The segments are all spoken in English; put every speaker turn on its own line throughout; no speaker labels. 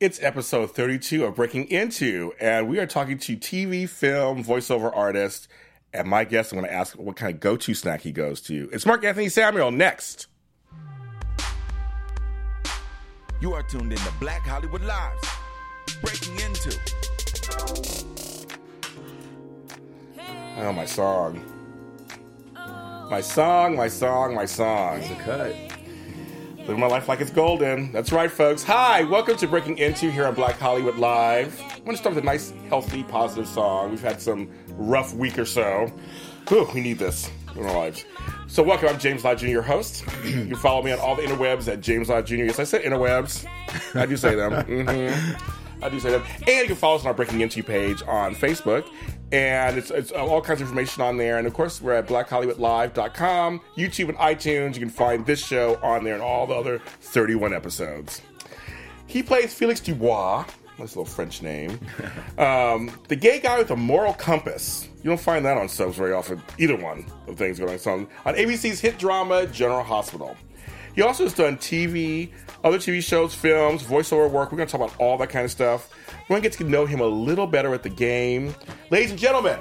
It's episode 32 of Breaking Into, and we are talking to TV, film, voiceover artist. And my guest, I'm going to ask what kind of go to snack he goes to. It's Marc Anthony Samuel next.
You are tuned in to Black Hollywood Lives. Breaking into.
Oh, my song. My song, my song, my song.
Cut.
Live my life like it's golden. That's right, folks. Hi, welcome to Breaking Into here on Black Hollywood Live. I'm going to start with a nice, healthy, positive song. We've had some rough week or so. Whew, we need this in our lives. So, welcome. I'm James Lott Jr., your host. you can follow me on all the interwebs at James Lott Jr. Yes, I said interwebs. I do you say them. hmm I do say that. And you can follow us on our Breaking Into page on Facebook. And it's, it's all kinds of information on there. And of course, we're at blackhollywoodlive.com, YouTube, and iTunes. You can find this show on there and all the other 31 episodes. He plays Felix Dubois. Nice little French name. Um, the gay guy with a moral compass. You don't find that on subs very often, either one of things going on. On ABC's hit drama, General Hospital. He also has done TV, other TV shows, films, voiceover work. We're going to talk about all that kind of stuff. We're going to get to know him a little better at the game. Ladies and gentlemen,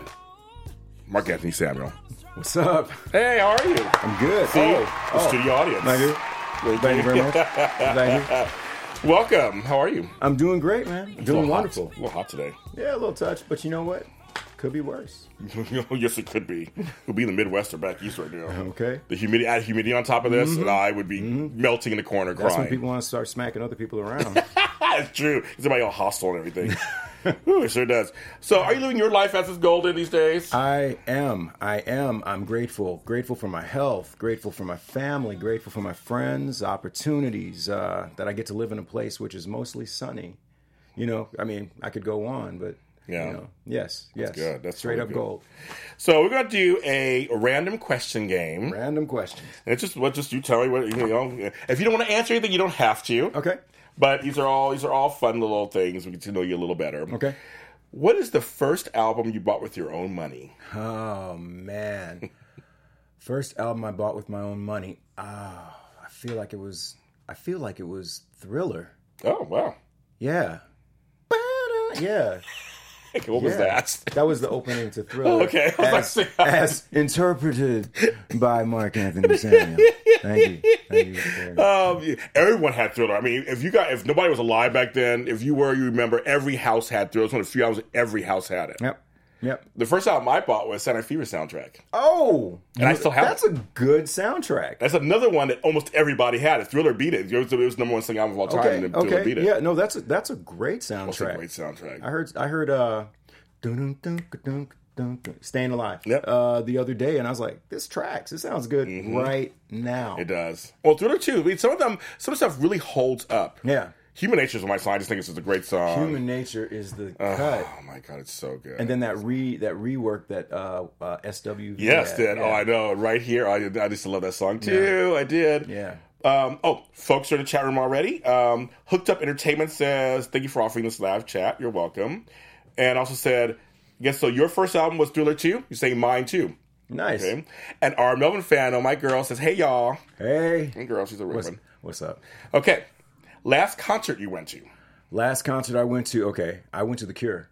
Marc Anthony Samuel.
What's up?
Hey, how are you?
I'm good.
See,
oh,
the
oh.
studio audience.
Thank you. Thank you very much. Thank you.
Welcome. How are you?
I'm doing great, man.
A
Doing
little hot-
wonderful.
a little hot today.
Yeah, a little touch, but you know what? Could be worse.
yes, it could be. We'll be in the Midwest or back east right now.
Okay.
The humidity, add humidity on top of this, and I would be melting in the corner
Mm-hmm. That's when
crying.
people want to start smacking other people around.
That's true. It's everybody all hostile and everything. Ooh, it sure does. So, are you living your life as is golden these days?
I am. I am. I'm grateful. Grateful for my health. Grateful for my family. Grateful for my friends. Opportunities uh, that I get to live in a place which is mostly sunny. You know, I mean, I could go on, but
Yeah.
you know, yes, yes,
good. That's
straight
really
up
good.
gold.
So, we're going to do a random question game.
Random questions.
And it's just what just you tell me what you know. If you don't want to answer anything, you don't have to.
Okay.
But these are all these are all fun little things. We get to know you a little better.
Okay.
What is the first album you bought with your own money?
Oh man. First album I bought with my own money. Ah, I feel like it was I feel like it was Thriller.
Oh wow!
Yeah. Yeah.
What was that?
That was the opening to Thriller.
Okay. I was
As, as interpreted by Marc Anthony Samuel. Thank you. Thank you.
Um, everyone had Thriller. I mean, if you got if nobody was alive back then, if you were, you remember every house had Thriller. It was one of the few albums every house had it.
Yep. Yep.
The first album I bought was Santa Fever soundtrack.
Oh,
And I still have
That's a good soundtrack.
That's another one that almost everybody had. It. Thriller beat it. It was, it was the number one singing album of all time.
Okay.
and Thriller
Okay.
beat it.
Yeah. No, that's a, that's a great
It's a
soundtrack.
great soundtrack.
I heard I heard uh dun, dun, dun, dun, dun, dun, Staying Alive
Yep.
uh the other day and I was like, this tracks, this sounds good right now.
It does. Well, Thriller too. I mean, some of them, some of the stuff really holds up.
Yeah.
Human Nature is my song. I just think it's just a great song.
Human nature is the cut.
Oh my god, it's so good.
And then that re that rework that uh, uh SW
yes, did.
yeah.
Oh, I know. Right here, I, I just love that song too. I did.
Yeah.
Um, oh, folks are in the chat room already. Um, Hooked Up Entertainment says, "Thank you for offering this live chat. You're welcome." And also said, "I guess so. Your first album was Thriller too. You're saying mine too."
Nice.
Okay. And our Melvin fan, oh my girl, says, "Hey y'all."
Hey.
And girl, she's a real
What's,
one.
what's up?
Okay. Last concert you went to?
Last concert I went to, okay, I went to The Cure.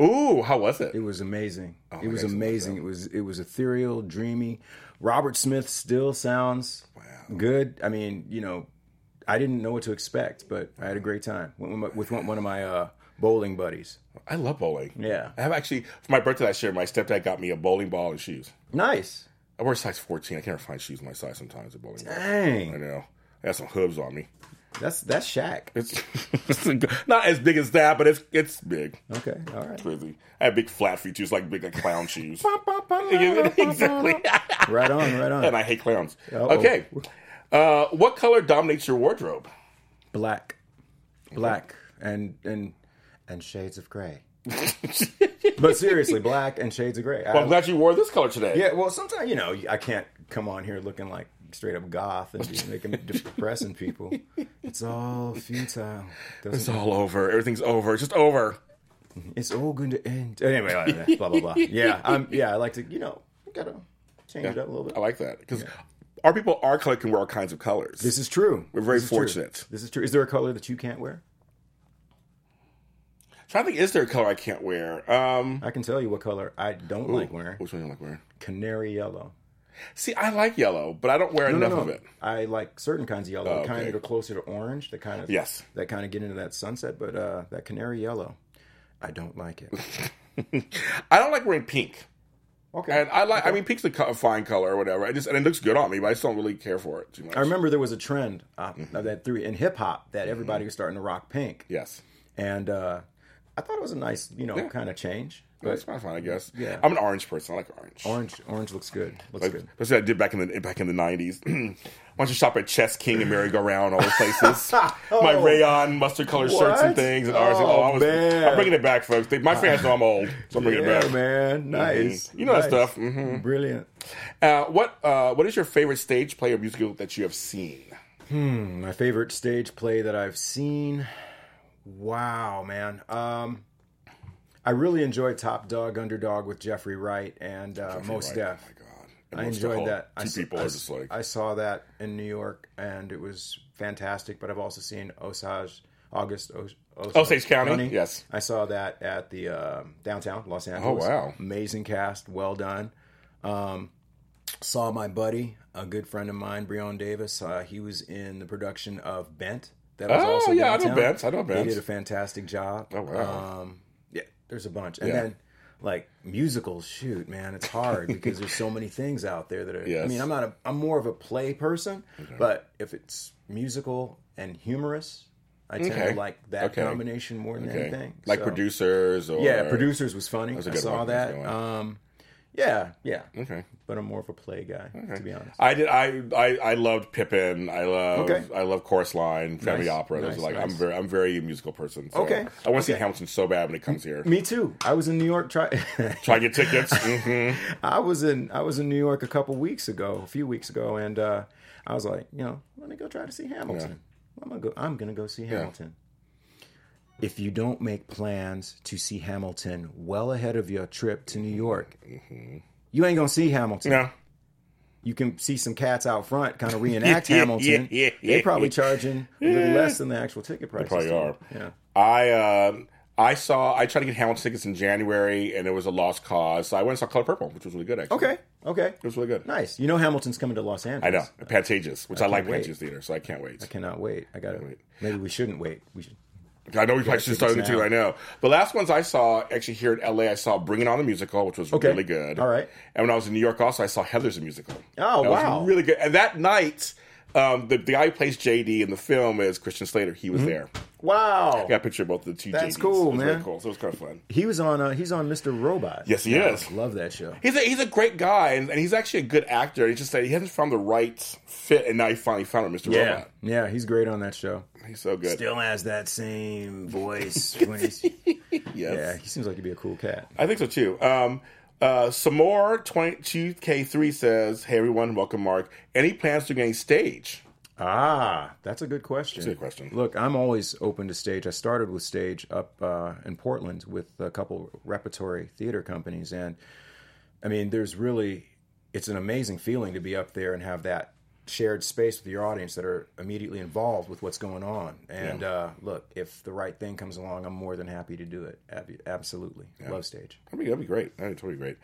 Ooh, how was it?
It was amazing.
Oh,
it was
gosh, I love
amazing. It was it was ethereal, dreamy. Robert Smith still sounds good. I mean, you know, I didn't know what to expect, but I had a great time Went with, my, with one one of my uh, bowling buddies.
I love bowling.
Yeah.
I have actually for my birthday last year. My stepdad got me a bowling ball and shoes.
Nice.
I wear size fourteen. I can't find shoes my size sometimes. at bowling ball. I know. I got some hooves on me.
That's that's Shaq.
It's, it's not as big as that, but it's it's big.
Okay. All right.
Crazy. I have big flat feet shoes, like big like clown shoes. exactly.
Right on. Right on.
and I hate clowns.
Uh-oh.
Okay. Uh, what color dominates your wardrobe?
black, black, and and and shades of gray. but seriously, black and shades of gray.
Well, I'm glad you wore this color today.
yeah, well, sometimes you know I can't come on here looking like straight up goth and be making depressing people. It's all futile.
It's all over. Everything's over. It's just over.
it's all going to end. Anyway, blah blah blah. Yeah, I'm. Yeah, I like to. You know, gotta change it up a little bit.
I like that because our people, are collecting wear all kinds of colors.
This is true.
We're very
This is true.
fortunate.
This is true. Is there a color that you can't wear?
trying to think, is there a color I can't wear? Um,
I can tell you what color I don't like wearing.
which one do you like wearing?
Canary yellow.
See, I like yellow, but I don't wear
No, no,
enough
no.
of it.
I like certain kinds of yellow,
Oh,
the kind
okay.
that are closer to orange, that kind of
Yes.
that kind of get into that sunset. But uh, that canary yellow, I don't like it.
I don't like wearing pink.
Okay.
And I like, I mean, pink's a fine color or whatever. I just, and it looks good on me, but I just don't really care for it too much.
I remember there was a trend uh,
Mm-hmm.
that through in hip hop that everybody was starting to rock pink,
Yes.
and uh, I thought it was a nice, you know,
Yeah.
kind of change.
That's
But
fine, fine, I guess.
Yeah.
I'm an orange person. I like orange.
orange, orange looks good. Looks
Like,
good.
that's what I did back in the back in the nineties. Why don't you shop at Chess King and Merry Go Round, all those places? My rayon mustard colored shirts and things and ours.
Oh,
I was,
man.
I'm bringing it back, folks. They, my fans know I'm old, so I'm bringing
Yeah,
it back.
man, nice.
You know that
Nice.
stuff. hmm
Brilliant.
Uh, what uh, What is your favorite stage play or musical that you have seen?
Hmm, My favorite stage play that I've seen. Wow, man. Um, I really enjoyed Top Dog Underdog with Jeffrey Wright and uh, Most
Right.
Def.
Oh my God. And
I enjoyed that.
Two
I, s-
people
I
are just like
I saw that in New York, and it was fantastic. But I've also seen Osage, August, Os- Osage,
Osage County? Yes.
I saw that at the uh, downtown Los Angeles.
Oh, wow.
Amazing cast, well done. Um, saw my buddy, a good friend of mine, Breon Davis. Uh, he was in the production of Bent. That was
Oh,
also
yeah, I know
downtown.
Bent. I know Bent.
He did a fantastic job.
Oh, wow.
Um, yeah, there's a bunch, and
Yeah.
then like musicals. Shoot, man, it's hard because there's so many things out there that are. I mean, I'm not a. I'm more of a play person, but if it's musical and humorous, I tend
Okay.
to like that
Okay.
combination more than
okay.
anything.
like
So-
producers or
Yeah, producers was funny.
a
I saw
one.
that. Um, yeah, yeah.
Okay.
But I'm more of a play guy, to be honest.
I did. I, I I loved Pippin. I love.
Okay.
I love Chorus Line, Family
Nice,
Opera. Those
nice,
like I'm very. I'm very a musical person. So
Okay,
I want to see. Hamilton so bad when it comes here.
Me too. I was in New York. Try.
Try to get tickets. hmm
I was in I was in New York a couple weeks ago, a few weeks ago, and uh, I was like, you know, let me go try to see Hamilton. I'm gonna go. I'm gonna go see Hamilton. If you don't make plans to see Hamilton well ahead of your trip to New York, you ain't gonna see Hamilton.
No.
You can see some cats out front, kind of reenact
Yeah,
Hamilton.
yeah, yeah,
They're probably charging a little less than the actual ticket price.
probably are.
Yeah.
I um I saw. I tried to get Hamilton tickets in January, and it was a lost cause. So I went and saw Color Purple, which was really good. Actually.
Okay. Okay.
It was really good.
Nice. You know Hamilton's coming to Los Angeles.
I know Pantages, which I, like
can't.
Pantages Theater, so I can't wait.
I cannot wait. I gotta.
wait.
Maybe we shouldn't wait. We should.
I know we probably should start
tickets
too.
now.
I know. The last ones I saw actually here in LA, I saw Bringing On the Musical, which was
Okay.
really good.
All right.
And when I was in New York, also I saw Heather's the musical.
Oh,
that
wow.
was really good. And that night, um, the the guy who plays JD in the film is Christian Slater. He was there.
Wow.
I got a picture of both the two.
That's
JDs.
cool,
it was
man.
cool. So it was kind of fun.
He was on. Uh, he's on Mr. Robot.
Yes, he
Yeah,
is.
Love that show.
He's a, he's a great guy, and, and he's actually a good actor. He just said he hasn't found the right fit, and now he finally found it, Mr.
Yeah.
Robot.
Yeah. He's great on that show.
He's so good.
Still has that same voice. when he's,
yes.
yeah. He seems like he'd be a cool cat.
I think so too. Um, uh, two K three says, "Hey everyone, welcome Mark. Any plans to gain stage?"
Ah, that's a good question.
That's a good question.
Look, I'm always open to stage. I started with stage up uh, in Portland with a couple repertory theater companies, and I mean, there's really it's an amazing feeling to be up there and have that shared space with your audience that are immediately involved with what's going on. And uh, look, if the right thing comes along, I'm more than happy to do it. Ab- Absolutely, love stage.
That'd be, that'd be great. That'd be totally great.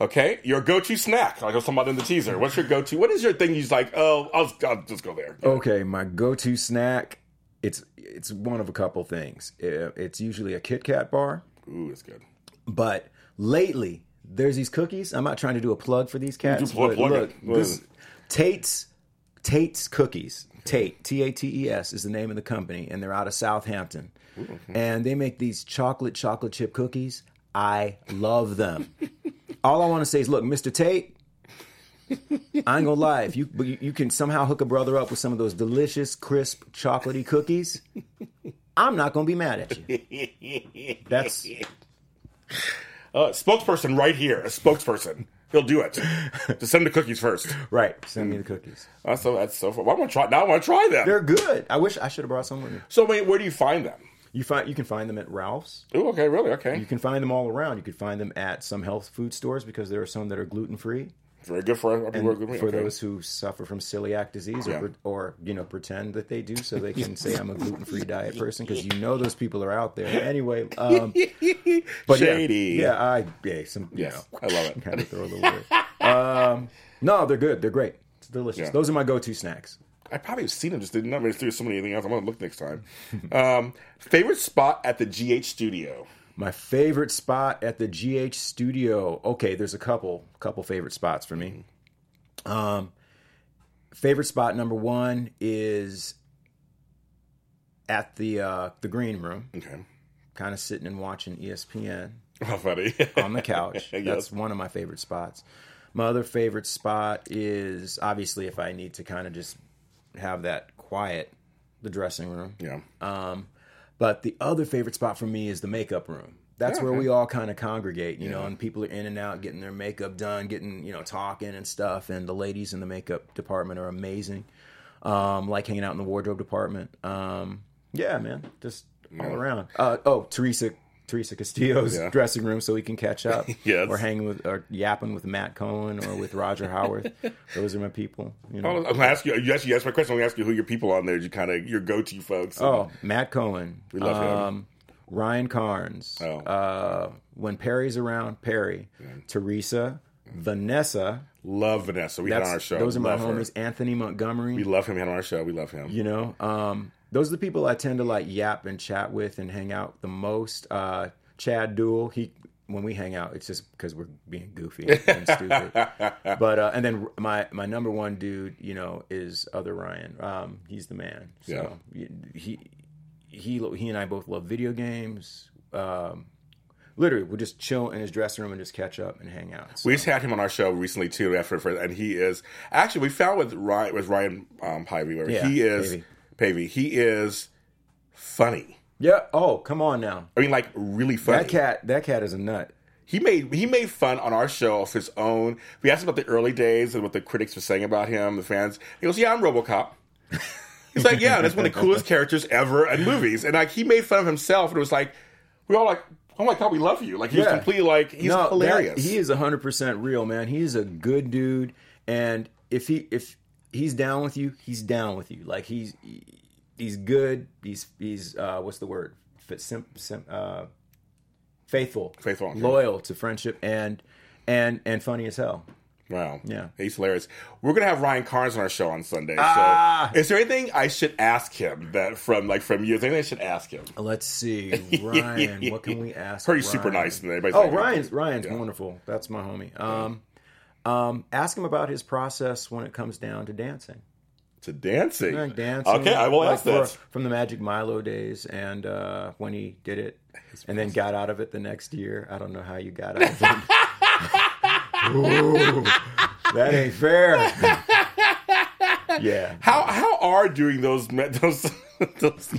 Okay, your go to snack. Like I was talking about in the teaser. What's your go to? What is your thing? You's like, oh, I'll, I'll just go there.
Okay, my go-to snack. It's it's one of a couple things. It's usually a Kit Kat bar.
Ooh, that's good.
But lately, there's these cookies. I'm not trying to do a plug for these cats.
Plug-
but
plug
look,
it. What is
this, Tate's Tate's Cookies. Tate T A T E S is the name of the company, and they're out of Southampton. And they make these chocolate chocolate chip cookies. I love them. All I want to say is, look, Mr. Tate. I ain't gonna lie. If you you you can somehow hook a brother up with some of those delicious, crisp, chocolatey cookies, I'm not gonna be mad at you. That's
Uh, spokesperson right here. A spokesperson. He'll do it. Just send the cookies first.
right. Send me the cookies.
Uh, so that's so far. Well, I want to try. Now I want to try them.
They're good. I wish I should have brought some with me.
so wait, where do you find them?
You find you can find them at Ralph's.
Ooh, okay, really? Okay.
You can find them all around. You could find them at some health food stores because there are some that are gluten free.
Very good for our people who are
for those who suffer from celiac disease or,
Yeah.
or you know pretend that they do so they can say i'm a gluten-free diet person because you know those people are out there anyway um but yeah,
Shady.
yeah i yeah some you know,
I love it.
kind of throw a little bit um no they're good they're great it's delicious
Yeah.
those are my go-to snacks
I probably have seen them, just didn't know. Maybe there's so many anything else. I'm gonna look next time. um, favorite spot at the GH studio.
My favorite spot at the gh studio okay there's a couple couple favorite spots for me um favorite spot number one is at the uh the green room
Okay.
kind of sitting and watching espn
How funny.
on the couch
Yes.
that's one of my favorite spots my other favorite spot is obviously if i need to kind of just have that quiet the dressing room
yeah.
um, but the other favorite spot for me is the makeup room. That's
Yeah,
where we all kind of congregate, you know, and people are in and out getting their makeup done, getting, you know, talking and stuff. And the ladies in the makeup department are amazing. Um, like hanging out in the wardrobe department. Um, yeah, man, just all around. Uh, oh, Teresa. Teresa Castillo's
Yeah.
dressing room so we can catch up.
Yes.
Or hanging with, or yapping with Matt Cohen or with Roger Howard. Those are my people. You know.
I'm gonna ask you. You actually asked my question. I'm gonna ask you who your people are on there. You kind of your go-to folks.
Oh, Matt Cohen.
We love him.
um, Ryan Carnes.
Oh.
Uh, when Parry's around, Parry. Teresa. Vinessa.
love Vinessa. We had on our show.
Those are my
Love her.
homies. Anthony Montgomery.
We love him. He had on our show. We love him.
you know, um, those are the people I tend to like yap and chat with and hang out the most. Uh, Chad Duell. He when we hang out, it's just because we're being goofy and stupid. But uh, and then my my number one dude, you know, is other Ryan. Um, he's the man. So he he he and I both love video games. Um, literally, we'll just chill in his dressing room and just catch up and hang out. So,
We just had him on our show recently too, after and he is actually we found with Ryan with Ryan um, Pivey, where
Yeah,
he is
Paevey.
Paevey. He is funny.
yeah. Oh, come on now.
I mean, like really funny.
That cat. That cat is a nut.
He made he made fun on our show of his own. We asked him about the early days and what the critics were saying about him, the fans. He goes, "Yeah, I'm RoboCop." He's like, "Yeah, that's one of the coolest characters ever in movies." And like he made fun of himself, and it was like we all like, "Oh my god, we love you!" Like he was
Yeah.
completely like he's
that-
hilarious.
he is hundred percent real, man. He's a good dude, and if he if he's down with you, he's down with you. Like he's he's good. He's he's uh, what's the word? Fit, sim, sim, uh, faithful,
Faithful,
loyal to friendship, and and and funny as hell.
Wow.
Yeah.
He's hilarious. We're gonna have Ryan Carnes on our show on Sunday.
Ah!
So is there anything I should ask him that from like from you? Is there anything I should ask him?
Let's see, Ryan. what can we ask?
Heard he's super nice and everybody's
Oh,
like-
Ryan's Ryan's
Yeah.
wonderful. That's my homie. Um, um, ask him about his process when it comes down to dancing.
To dancing.
Like dancing.
Okay, I will
like
ask that.
from the Magic Milo days, and uh, when he did it, and then got out of it the next year. I don't know how you got out of it. Ooh, that ain't fair. yeah.
How how are doing those those, those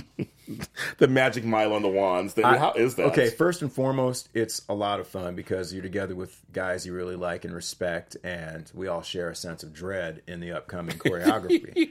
the magic mile on the wands? That, how is that?
Okay, first and foremost, it's a lot of fun because you're together with guys you really like and respect, and we all share a sense of dread in the upcoming choreography.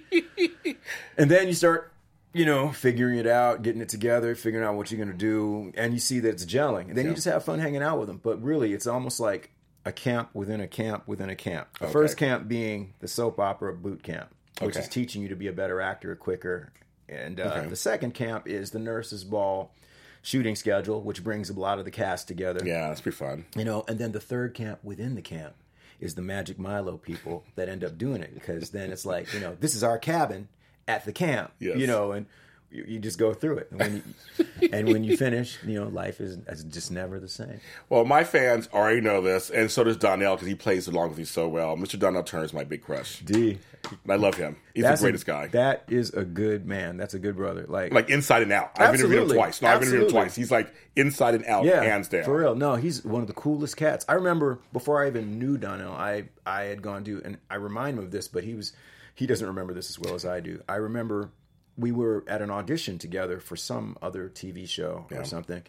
and then you start, you know, figuring it out, getting it together, figuring out what you're going to do, and you see that it's gelling. And then you just have fun hanging out with them. But really, it's almost like a camp within a camp within a camp. The first camp being the soap opera boot camp, which
Okay.
is teaching you to be a better actor quicker. And uh,
Okay.
the second camp is the nurse's ball shooting schedule, which brings a lot of the cast together.
Yeah, that's pretty fun.
You know, and then the third camp within the camp is the Magic Milo people that end up doing it because then it's like, you know, this is our cabin at the camp.
Yes.
You know, and you, you just go through it. And when you, and when you finish, you know, life is, is just never the same.
Well, my fans already know this, and so does Donnell because he plays along with you so well. Mr. Donnell Turner is my big crush.
D.
I love him. He's
That's
the
a-
greatest guy.
That is a good man. That's a good brother. Like,
like inside and out. I've interviewed him twice. No, I've interviewed him twice. He's like inside and out,
yeah,
hands down.
for real. No, he's one of the coolest cats. I remember before I even knew Donnell, I I had gone to, and I remind him of this, but he was he doesn't remember this as well as I do. I remember we were at an audition together for some other TV show or something,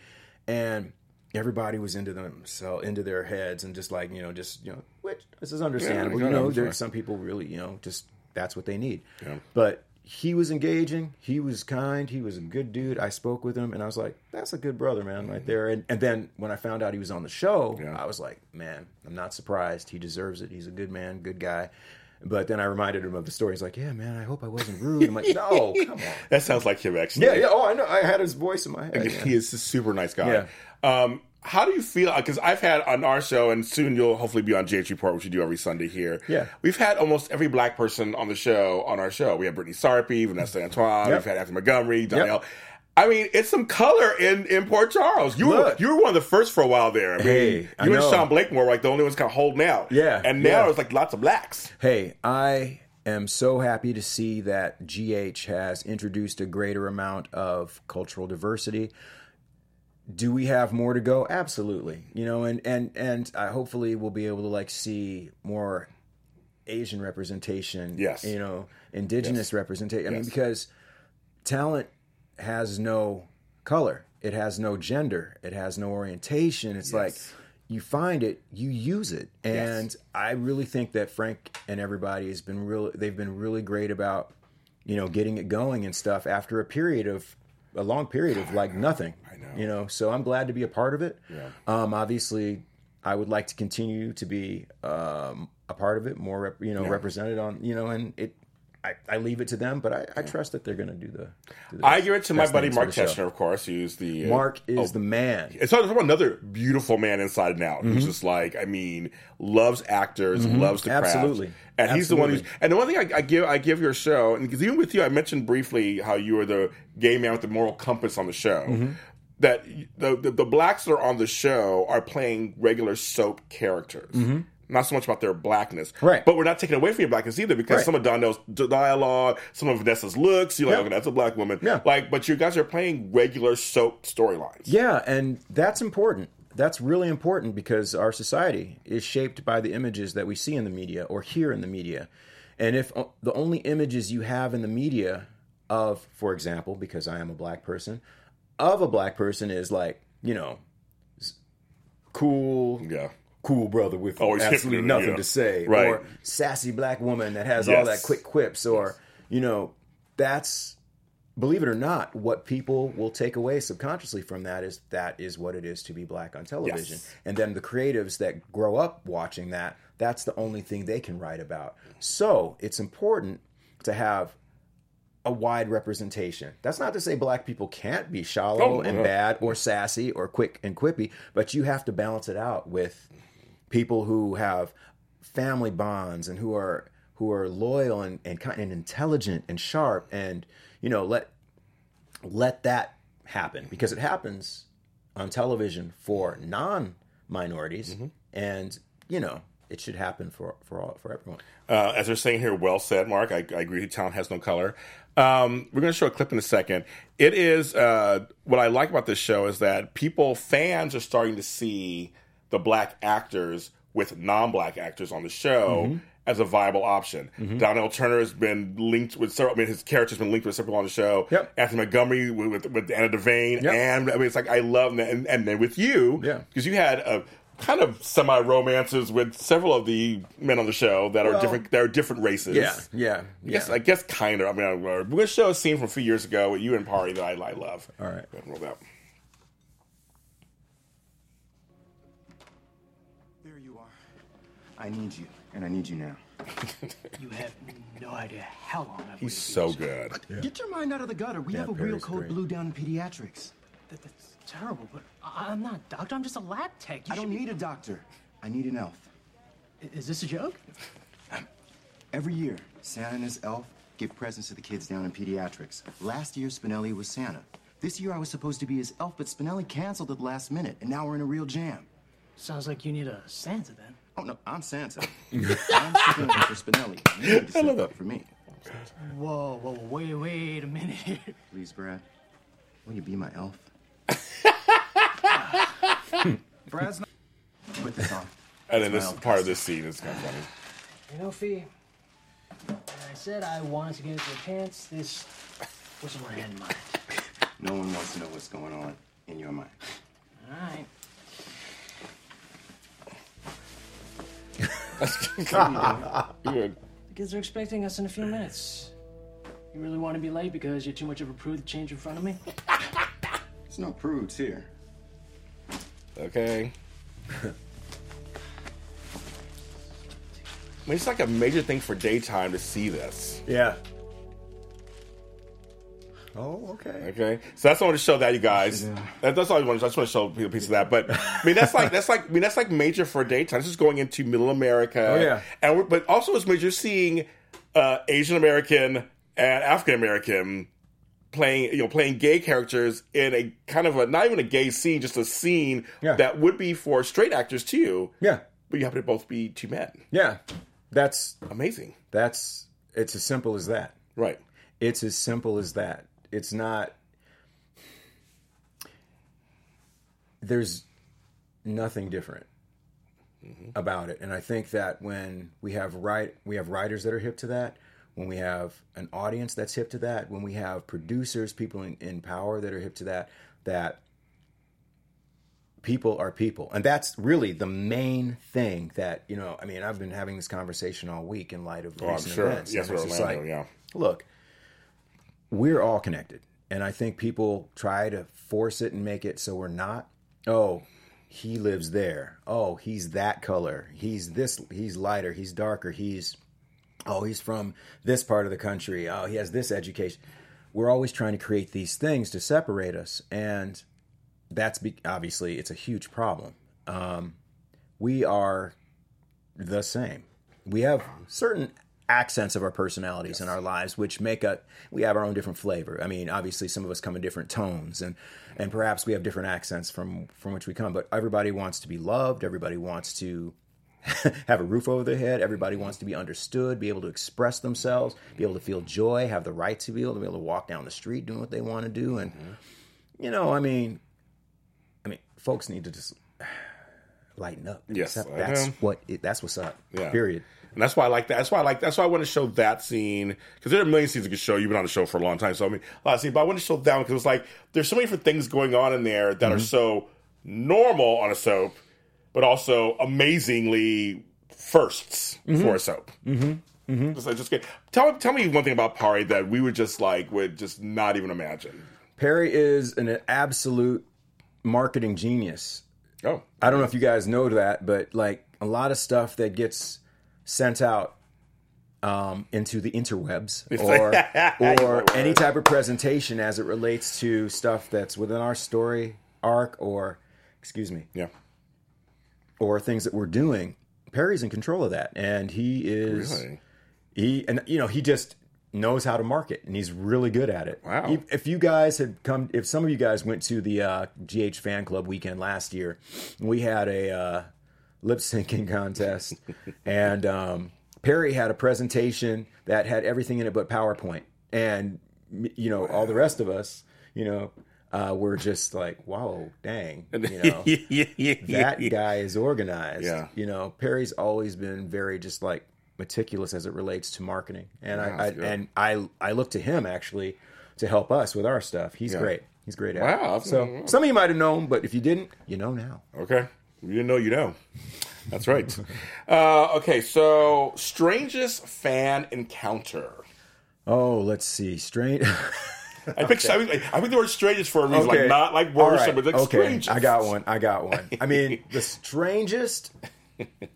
and everybody was into them so into their heads and just like you know just you know which this is understandable.
Yeah,
you know, there's some people really you know just that's what they need.
Yeah.
But he was engaging. He was kind. He was a good dude. I spoke with him, and I was like, "That's a good brother, man, right there." And and then when I found out he was on the show,
Yeah.
I was like, "Man, I'm not surprised. He deserves it. He's a good man, good guy." But then I reminded him of the story. He's like, "Yeah, man. I hope I wasn't rude." I'm like, "No, come on."
That sounds like him, actually.
Yeah, yeah. Oh, I know. I had his voice in my head. yeah.
He is a super nice guy. Um, how do you feel? Because I've had on our show, and soon you'll hopefully be on GH Report, which you do every Sunday here.
Yeah.
we've had almost every black person on the show on our show. We have Brytni Sarpy, Vinessa Antoine.
Yep.
We've had Anthony Montgomery, Donnell.
Yep.
I mean, it's some color in, in Port Charles. You were you were one of the first for a while there. I mean,
Hey, I
you and
know.
Sean Blakemore were like the only ones kind of holding out.
Yeah,
and now
yeah.
it's like lots of blacks.
Hey, I am so happy to see that GH has introduced a greater amount of cultural diversity. Do we have more to go? Absolutely. You know, and and and I hopefully we'll be able to like see more Asian representation.
Yes.
You know, indigenous representation. I mean, because talent has no color. It has no gender. It has no orientation. It's like you find it, you use it. And I really think that Frank and everybody has been real they've been really great about, you know, getting it going and stuff after a period of a long period of like nothing. I
know.
You know, so I'm glad to be a part of it.
Yeah.
Um obviously I would like to continue to be um, a part of it, more rep, you know, represented on, you know, and it. I, I leave it to them, but I, I trust that they're going to do the. do the
I give it to my buddy Mark
the show.
Teschner, of course, who's the uh,
Mark is
oh,
the man.
It's talking about another beautiful man inside and out
Mm-hmm.
who's just like, I mean, loves actors, loves the craft.
Absolutely.
And he's the one who's, and the one thing I, I give, I give your show, and because even with you, I mentioned briefly how you were the gay man with the moral compass on the show.
Mm-hmm.
That the, the the blacks that are on the show are playing regular soap characters. Not so much about their blackness.
Right.
But we're not taking away from your blackness either, because
Right.
some of Donnell's dialogue, some of Vinessa's looks, you're like,
Yeah.
okay, that's a black woman.
Yeah.
Like, but you guys are playing regular soap storylines.
Yeah, and that's important. That's really important because our society is shaped by the images that we see in the media or hear in the media. And if uh, the only images you have in the media of, for example, because I am a black person, of a black person is like, you know, cool,
Yeah.
Cool brother with oh,
Always
absolutely
hip,
nothing
yeah.
to say,
Right.
or sassy black woman that has all that quick quips, or you know, that's believe it or not, what people will take away subconsciously from that is that is what it is to be black on television,
Yes.
and then the creatives that grow up watching that, that's the only thing they can write about. So it's important to have a wide representation. That's not to say black people can't be shallow
Oh,
and
no.
bad or sassy or quick and quippy, but you have to balance it out with people who have family bonds and who are who are loyal and, and kind and intelligent and sharp and you know let let that happen because it happens on television for non minorities
Mm-hmm.
and you know it should happen for for all for everyone.
Uh, as they're saying here, well said, Mark. I, I agree. Talent has no color. Um, we're going to show a clip in a second. It is uh, what I like about this show is that people, fans, are starting to see the black actors with non-black actors on the show
Mm-hmm.
as a viable option. Donnell Turner has been linked with several. I mean, his character's been linked with several on the show.
Yep.
Anthony Montgomery with, with, with Anna Devane,
Yep.
and I mean, it's like I love that. And, and then with you,
Yeah.
because you had a kind of semi romances with several of the men on the show that are different. That are different races.
Yeah, yeah, yeah.
Yes, I guess kind of. I mean, I- we're going to show a scene from a few years ago with you and Parry that I, I love.
All right.
Go ahead and roll that.
I need you, and I need you now.
You have no idea how long I've
been.
He's
so
for this.
good.
Get your mind out of the gutter. We
Yeah,
have a real
Parry's
code
great.
blue down in pediatrics.
That, that's terrible, but I, I'm not a doctor. I'm just a lab tech. You
I don't
be-
need a doctor. I need an elf.
Is this a joke?
Um, every year, Santa and his elf give presents to the kids down in pediatrics. Last year, Spinelli was Santa. This year, I was supposed to be his elf, but Spinelli canceled at the last minute, and now we're in a real jam.
Sounds like you need a Santa then.
Oh, no, I'm Santa. I'm sticking up for Spinelli. You need to step up for me.
Whoa, whoa, wait, wait a minute.
Please, Brad. Will you be my elf? Brad's not. Put this on.
And then this
my elf
part of
costume.
this scene is kind of funny.
You know, Fee, when I said I wanted to get into the pants, this was what I had in mind.
No one wants to know what's going on in your mind.
All right.
Good.
The kids are expecting us in a few minutes. You really want to be late because you're too much of a prude to change in front of me?
There's no prudes here.
Okay. I mean, it's like a major thing for daytime to see this.
Yeah. Oh, okay.
Okay, so that's what I want to show that you guys. That, that's all I want. To, I just want to show people a piece of that. But I mean, that's like that's like I mean that's like major for daytime. This is going into Middle America.
Oh, yeah.
and we're, but also it's major seeing uh, Asian American and African American playing you know playing gay characters in a kind of a not even a gay scene, just a scene
Yeah.
that would be for straight actors too.
Yeah.
but you happen to both be two men.
Yeah. That's
Amazing,
that's it's as simple as that.
right?
It's as simple as that. It's not there's nothing different mm-hmm. about it. And I think that when we have right we have writers that are hip to that, when we have an audience that's hip to that, when we have producers, people in, in power that are hip to that, that people are people. And that's really the main thing that, you know, I mean, I've been having this conversation all week in light of
Oh,
recent
sure.
events.
Yes,
it's
Orlando.
like,
yeah.
look, we're all connected. And I think people try to force it and make it so we're not. Oh, he lives there. Oh, he's that color. He's this he's lighter, he's darker, he's oh, he's from this part of the country. Oh, he has this education. We're always trying to create these things to separate us and that's be- obviously it's a huge problem. Um, we are the same. We have certain accents of our personalities in our lives, which make us. We have our own different flavor. I mean, obviously, some of us come in different tones, and and perhaps we have different accents from from which we come. But everybody wants to be loved. Everybody wants to have a roof over their head. Everybody wants to be understood, be able to express themselves, be able to feel joy, have the right to be able to be able to walk down the street doing what they want to do. And mm-hmm. you know, I mean, I mean, folks need to just lighten up.
Yes,
that's what it, that's what's up.
Yeah.
Period.
And that's why I like that. That's why I like. That's why I want to show that scene because there are a million scenes you can show. You've been on the show for a long time, so I mean, a lot of scenes. But I want to show that one because it's like there's so many different things going on in there that are so normal on a soap, but also amazingly firsts for a soap. Mm-hmm. Mm-hmm. Just, like, just get, tell tell me one thing about Parry that we would just like would just not even imagine.
Parry is an absolute marketing genius.
Oh,
I don't know if you guys know that, but like a lot of stuff that gets sent out um, into the interwebs or or any type of presentation as it relates to stuff that's within our story arc or excuse me
yeah.
or things that we're doing. Parry's in control of that, and he is
Really?
he and you know he just knows how to market, and he's really good at it.
Wow.
If, if you guys had come, if some of you guys went to the uh, GH fan club weekend last year, we had a uh, lip syncing contest, and um, Parry had a presentation that had everything in it but PowerPoint, and you know all the rest of us, you know. Uh, were just like, whoa, dang, you know, that guy is organized.
Yeah.
You know, Parry's always been very just like meticulous as it relates to marketing, and I, I and I I look to him actually to help us with our stuff. He's
Yeah.
great. He's great at
Wow,
it. So some of you might have known, but if you didn't, you know now.
Okay. You didn't know, you know. That's right. uh, okay, so strangest fan encounter.
Oh, let's see. Strange.
I picked. I, think, I think the word strangest for a reason, like not like worrisome,
right.
but like
okay.
strangest.
I got one. I got one. I mean, the strangest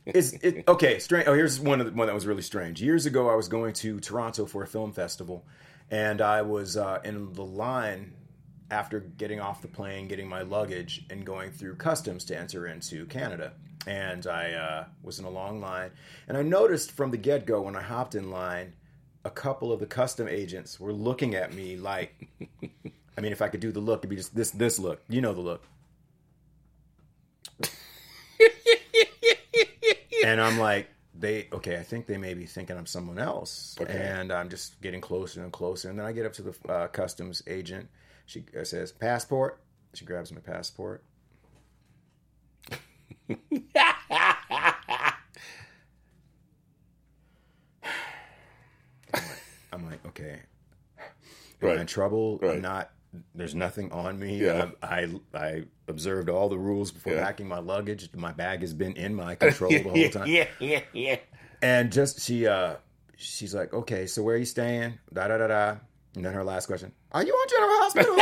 is it, okay. Strange. Oh, here's one of the, one that was really strange. Years ago, I was going to Toronto for a film festival, and I was uh, in the line after getting off the plane, getting my luggage, and going through customs to enter into Canada. And I uh, was in a long line, and I noticed from the get go when I hopped in line, a couple of the custom agents were looking at me like, I mean, if I could do the look, it'd be just this this look. You know the look. and I'm like, they okay. I think they may be thinking I'm someone else,
Okay.
and I'm just getting closer and closer. And then I get up to the uh, customs agent. She says, "Passport." She grabs my passport. I'm like, okay, am I
Right.
in trouble?
Right.
I'm not. There's nothing on me.
Yeah.
I, I I observed all the rules before
Yeah.
packing my luggage. My bag has been in my control the whole time.
yeah, yeah, yeah.
And just she uh she's like, okay, so where are you staying? Da da da da. And then her last question, are you on General Hospital?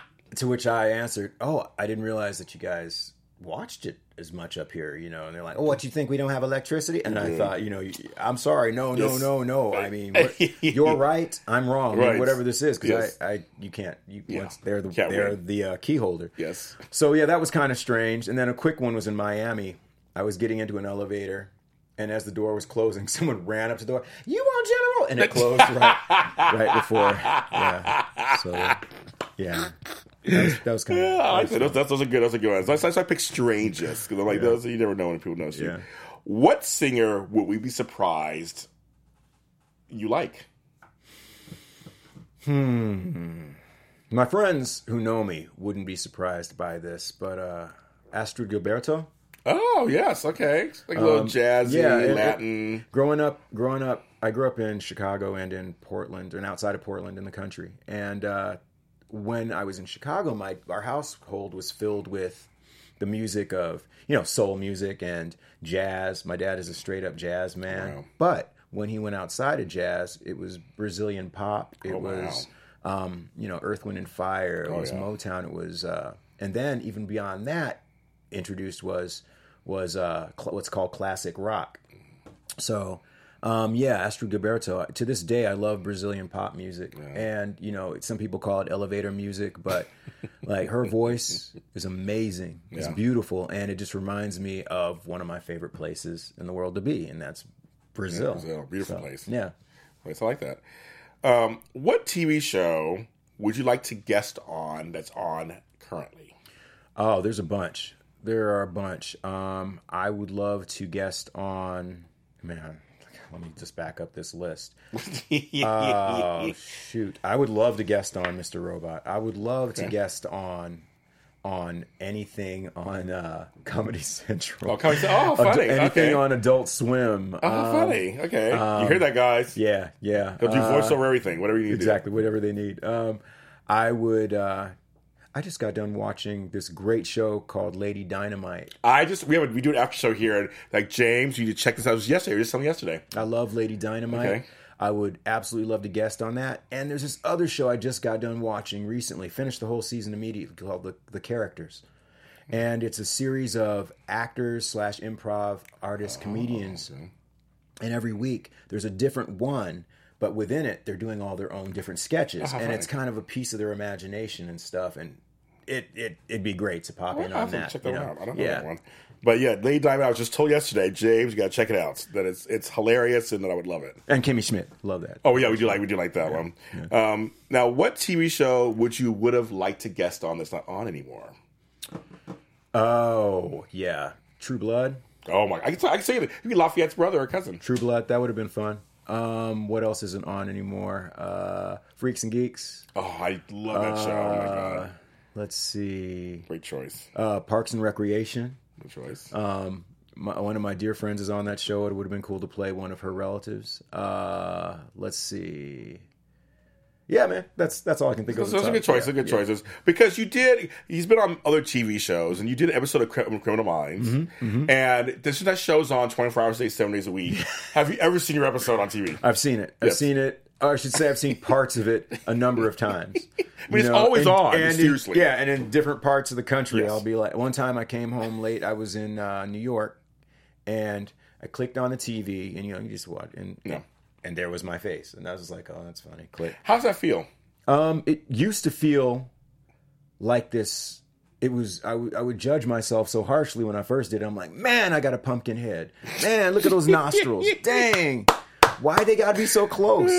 to which I answered, oh, I didn't realize that you guys watched it as much up here, you know. And they're like, oh, what you think we don't have electricity? And I thought, you know, I'm sorry, no, no,
Yes.
no, no. I mean, what, you're right, I'm wrong,
Right.
whatever this is, because
Yes.
I, I, you can't, you,
Yeah.
once they're the,
Can't
they're
win.
the uh, key holder.
Yes.
So yeah, that was kind of strange. And then a quick one was in Miami. I was getting into an elevator, and as the door was closing, someone ran up to the door. You on General? And it closed right, right before. Yeah. So yeah, that was, that was kind of.
Yeah, I like that. Those, that's, those are good. Those are good ones. That's, that's why I pick strangest because I'm like those. You never know when people know you.
Yeah.
What singer would we be surprised you like? Hmm.
My friends who know me wouldn't be surprised by this, but uh, Astrud Gilberto.
Oh yes, okay, like a little jazzy,
Um, yeah, it- it-
Latin.
growing up growing up i grew up in chicago and in portland and outside of portland in the country and uh, when i was in chicago my our household was filled with the music of you know soul music and jazz my dad is a straight up jazz man
Wow.
but when he went outside of jazz it was brazilian pop it
Oh, wow.
was um, you know earth wind and fire it
Oh,
was
yeah.
motown it was uh, and then even beyond that introduced was was uh, cl- what's called classic rock so, um, yeah, Astrud Gilberto. To this day, I love Brazilian pop music, and you know, some people call it elevator music, but like her voice is amazing. It's
Yeah.
beautiful, and it just reminds me of one of my favorite places in the world to be, and that's Brazil.
Brazil, beautiful
So,
place.
Yeah.
Place I like that. Um, what TV show would you like to guest on that's on currently?
Oh, there's a bunch. There are a bunch. Um, I would love to guest on. Man, let me just back up this list. Oh shoot! I would love to guest on Mr. Robot. I would love to guest on on anything on uh, Comedy Central.
Oh, Comedy Central. Oh, funny.
anything
Okay.
on Adult Swim.
Oh,
Um,
funny. Okay, you hear that, guys?
Yeah, yeah.
They'll do
Uh,
voiceover everything, whatever you need.
exactly whatever they need. Um, I would. Uh, I just got done watching this great show called Lady Dynamite.
I just we have a, we do an after show here, and like James, you need to check this out. It was yesterday. We just something yesterday.
I love Lady Dynamite.
Okay.
I would absolutely love to guest on that. And there's this other show I just got done watching recently, finished the whole season immediately, called The, the Characters. And it's a series of actors slash improv artists, oh, comedians. And every week there's a different one, but within it they're doing all their own different sketches. and it's kind of a piece of their imagination and stuff. And it, it, it'd be great to pop in
I'll
on that.
check
you
that
know?
out. I don't know
yeah.
that one. But yeah, Lady Diamond. I was just told yesterday, James, you got to check it out. That it's it's hilarious, and that I would love it.
And Kimmy Schmidt. Love that.
Oh yeah, we do like we do like that one. Um, now, what TV show would you would have liked to guest on that's not on anymore?
Oh, yeah. True Blood.
Oh my! I can, I can say that you be Lafayette's brother or cousin.
True Blood, that would have been fun. Um, what else isn't on anymore? Uh, Freaks and Geeks.
Oh, I love that show. Oh my
Uh,
god,
let's see.
great choice.
Uh, Parks and Recreation.
Good choice.
Um, my, one of my dear friends is on that show. It would have been cool to play one of her relatives. Uh, let's see. Yeah, man, that's that's all I can think of. off
are
the
good
top.
choices.
Yeah,
Good
yeah.
choices because you did. He's been on other TV shows, and you did an episode of Criminal Minds.
Mm-hmm,
And this that show's on twenty four hours a day, seven days a week. Have you ever seen your episode on TV?
I've seen it. I've
Yes.
seen it. Or I should say, I've seen parts of it a number of times. I
mean, it's always on, seriously.
yeah, and in different parts of the country,
Yes.
I'll be like. One time, I came home late. I was in uh, New York, and I clicked on the TV, and you know, you just watch, and
Yeah.
And there was my face, and I was like, oh, that's funny. Click.
How's that feel?
Um, it used to feel like this. It was I would- I would judge myself so harshly when I first did it. I'm like, man, I got a pumpkin head. Man, look at those nostrils. Dang, why they got to be so close?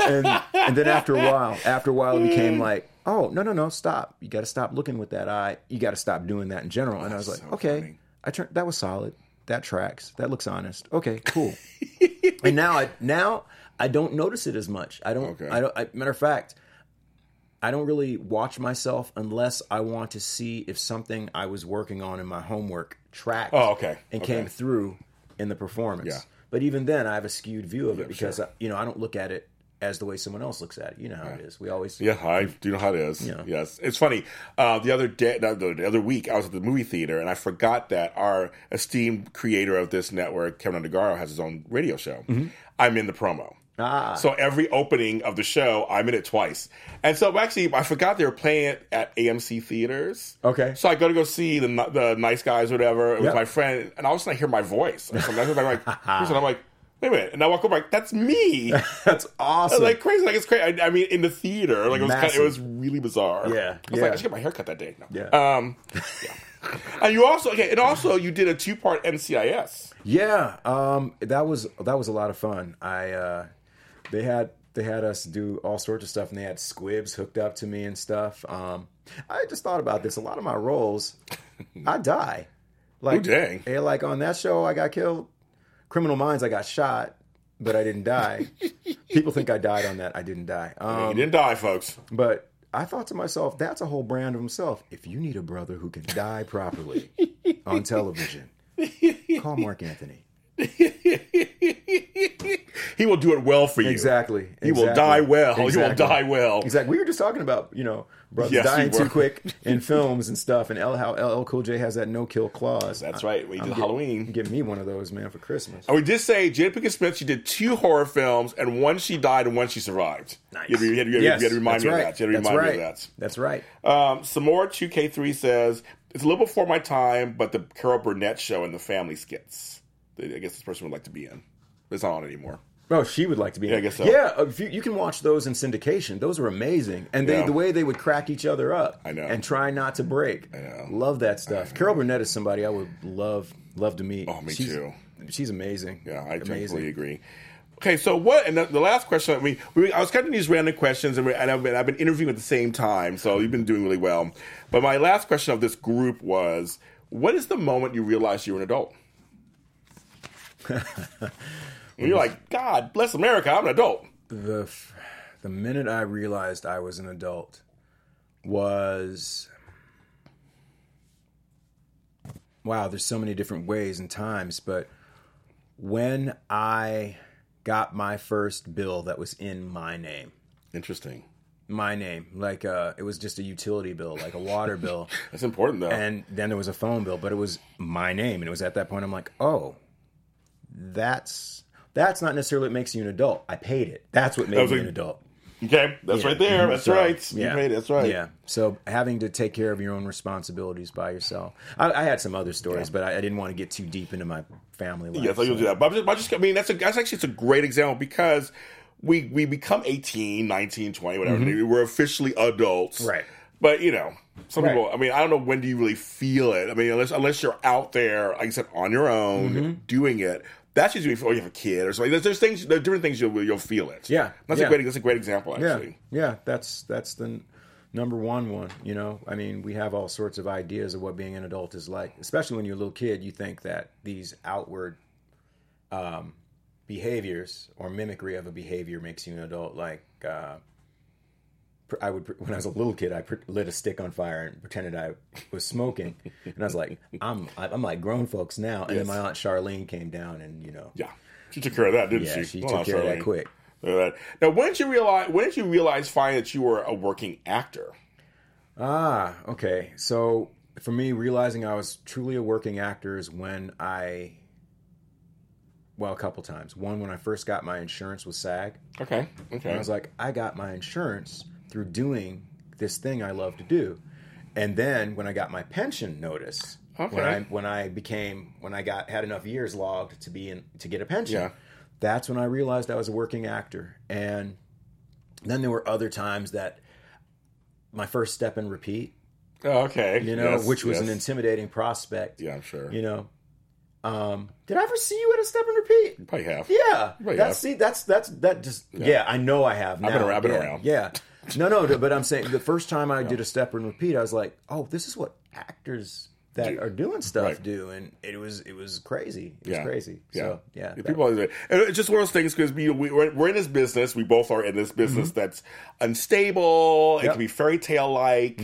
And and then after a while, after a while, it became like, oh no no no, stop. You got to stop looking with that eye. You got to stop doing that in general. And I was like,
so
okay,
funny.
I turned that was solid. That tracks. That looks honest. Okay, cool. and now I now I don't notice it as much. I don't.
Okay.
I don't. I, matter of fact, I don't really watch myself unless I want to see if something I was working on in my homework tracked.
Oh, okay.
And
Okay.
came through in the performance.
Yeah.
But even then, I have a skewed view of it
Yeah,
because
sure.
I, you know I don't look at it as the way someone else looks at it. You know how it is. We always
Yeah, I do know how it is.
Yeah.
Yes, it's funny. Uh, the other day, the, the other week, I was at the movie theater and I forgot that our esteemed creator of this network, Kevin Undergaro, has his own radio show. I'm in the promo.
Ah.
So every opening of the show, I'm in it twice. And so actually, I forgot they were playing it at AMC theaters.
Okay.
So I go to go see the the nice guys, or whatever, with
Yep.
my friend, and all of a sudden I hear my voice. And so I'm like, and I'm like, wait a minute. And I walk over, like, that's me.
That's awesome.
like crazy, like it's crazy. I, I mean, in the theater, like it was, kind of, it was really bizarre.
Yeah,
I was like,
yeah.
I should get my hair cut that day. No.
Yeah.
Um, yeah. and you also, okay, and also you did a two part NCIS.
Yeah, um, that was that was a lot of fun. I uh, they had they had us do all sorts of stuff, and they had squibs hooked up to me and stuff. Um, I just thought about this. A lot of my roles, I die. Like,
Ooh, dang.
like on that show, I got killed. Criminal Minds, I got shot, but I didn't die. People think I died on that. I didn't die. Um,
you didn't die, folks.
but I thought to myself, that's a whole brand of himself. If you need a brother who can die properly on television, call Marc Anthony.
He will do it well for you.
Exactly.
He will die well. He will die well.
Exactly. We were just talking about, you know, brothers
Yes,
dying too quick in films and stuff, and L, how LL Cool J has that no kill clause.
That's right. We did
get-
Halloween.
Give me one of those, man, for Christmas.
And we did say Jada Pinkett Smith. She did two horror films, and one she died, and one she survived.
Nice.
You had, to- you had, to-
Yes,
you had to remind me
right.
of that. You had to
That's
remind
right.
me of that.
That's right.
Um, some more 2K3 says it's a little before my time, but the Carol Burnett show and the family skits. I guess this person would like to be in. It's not on anymore.
Oh, she would like to be.
Yeah, I guess so.
Yeah, uh, if you, you can watch those in syndication. Those are amazing, and they,
Yeah.
the way they would crack each other up.
I know.
and try not to break. I
know.
Love that stuff. Carol Burnett is somebody I would love love to meet.
Oh, me
she's,
too.
She's amazing.
Yeah, I
amazing.
totally agree. Okay, so what? And the, the last question, I mean, we, I was of these random questions, and, and I've, been, I've been interviewing at the same time, so you've been doing really well. But my last question of this group was, what is the moment you realized you were an adult? when you're like, God bless America, I'm an adult.
the f- the minute I realized I was an adult was wow. There's so many different ways and times, but when I got my first bill that was in my name,
Interesting.
my name, like uh, it was just a utility bill, like a water bill,
That's important, though.
and then there was a phone bill, but it was my name, and it was at that point I'm like, oh, that's. That's not necessarily what makes you an adult. I paid it. That's what made me
like-
an adult.
okay, that's
Yeah.
right there. That's
So,
right.
Yeah,
You made it. That's right.
Yeah. So having to take care of your own responsibilities by yourself. I, I had some other stories, but I, I didn't want to get too deep into my family life.
Yes, I usually do that. But I'm just, I'm just, I mean, that's a, that's actually it's a great example because we we become 18, 19, 20, whatever. We're officially adults,
Mm-hmm. Right.
But you know, some
Right.
people. I mean, I don't know when do you really feel it. I mean, unless unless you're out there, like I said, on your own
Mm-hmm.
doing it. That's usually before you have a kid or something. There's, there's things, there's different things you'll you'll feel it.
Yeah,
that's
yeah.
a great that's a great example actually.
yeah. yeah. That's that's the number one one. You know, I mean, we have all sorts of ideas of what being an adult is like. Especially when you're a little kid, you think that these outward um, behaviors or mimicry of a behavior makes you an adult. Like uh, I would, when I was a little kid, I lit a stick on fire and pretended I was smoking, and I was like, I'm I'm like grown folks now. And
Yes.
then my aunt Charlene came down, and you know,
Yeah, she took care of that, didn't
yeah,
she?
she
Well,
took care of that quick.
That. Now, when did you realize? When did you realize finally that you were a working actor?
Ah, okay. So for me, realizing I was truly a working actor is when I, well, a couple times. One, when I first got my insurance with SAG,
Okay, okay.
and I was like, I got my insurance through doing this thing I love to do. And then when I got my pension notice,
Okay.
when I when I became when I got had enough years logged to be in to get a pension,
Yeah.
that's when I realized I was a working actor. And then there were other times that my first step and repeat,
Oh, okay.
you know,
Yes,
which was
yes.
an intimidating prospect.
Yeah, I'm sure.
You know, um, did I ever see you at a step and repeat?
Probably have.
Yeah,
Right,
that's
yeah.
see, that's that's that just yeah. I know I have. Now.
been around- I've been
yeah,
around.
Yeah, no, no, but I'm saying the first time I did a step and repeat, I was like, oh, this is what actors that are doing stuff
Right.
do, and it was it was crazy. It was
Yeah.
crazy. So yeah, that-
people always say, and it's just one of those things because we, we we're, in this business. We both are in this business that's unstable. It
Mm-hmm. Yep. Mm-hmm.
can be fairy tale like.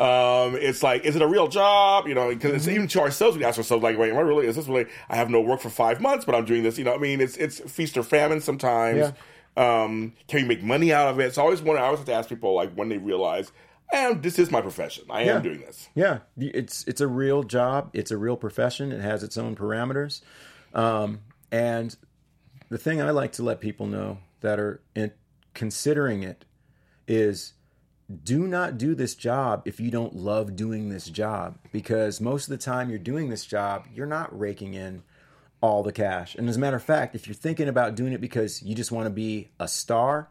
Um, it's like, is it a real job? You know, because it's even to ourselves, we ask ourselves like, wait, am I really? Is this really? I have no work for five months, but I'm doing this. You know, I mean, it's it's feast or famine sometimes.
Yeah.
Um, can you make money out of it? So I always want. I always have to ask people like when they realize, and this is my profession. I am doing this.
Yeah, it's it's a real job. It's a real profession. It has its own parameters, um, and the thing I like to let people know that are in, considering it is do not do this job if you don't love doing this job because most of the time you're doing this job you're not raking in all the cash. And as a matter of fact if you're thinking about doing it because you just want to be a star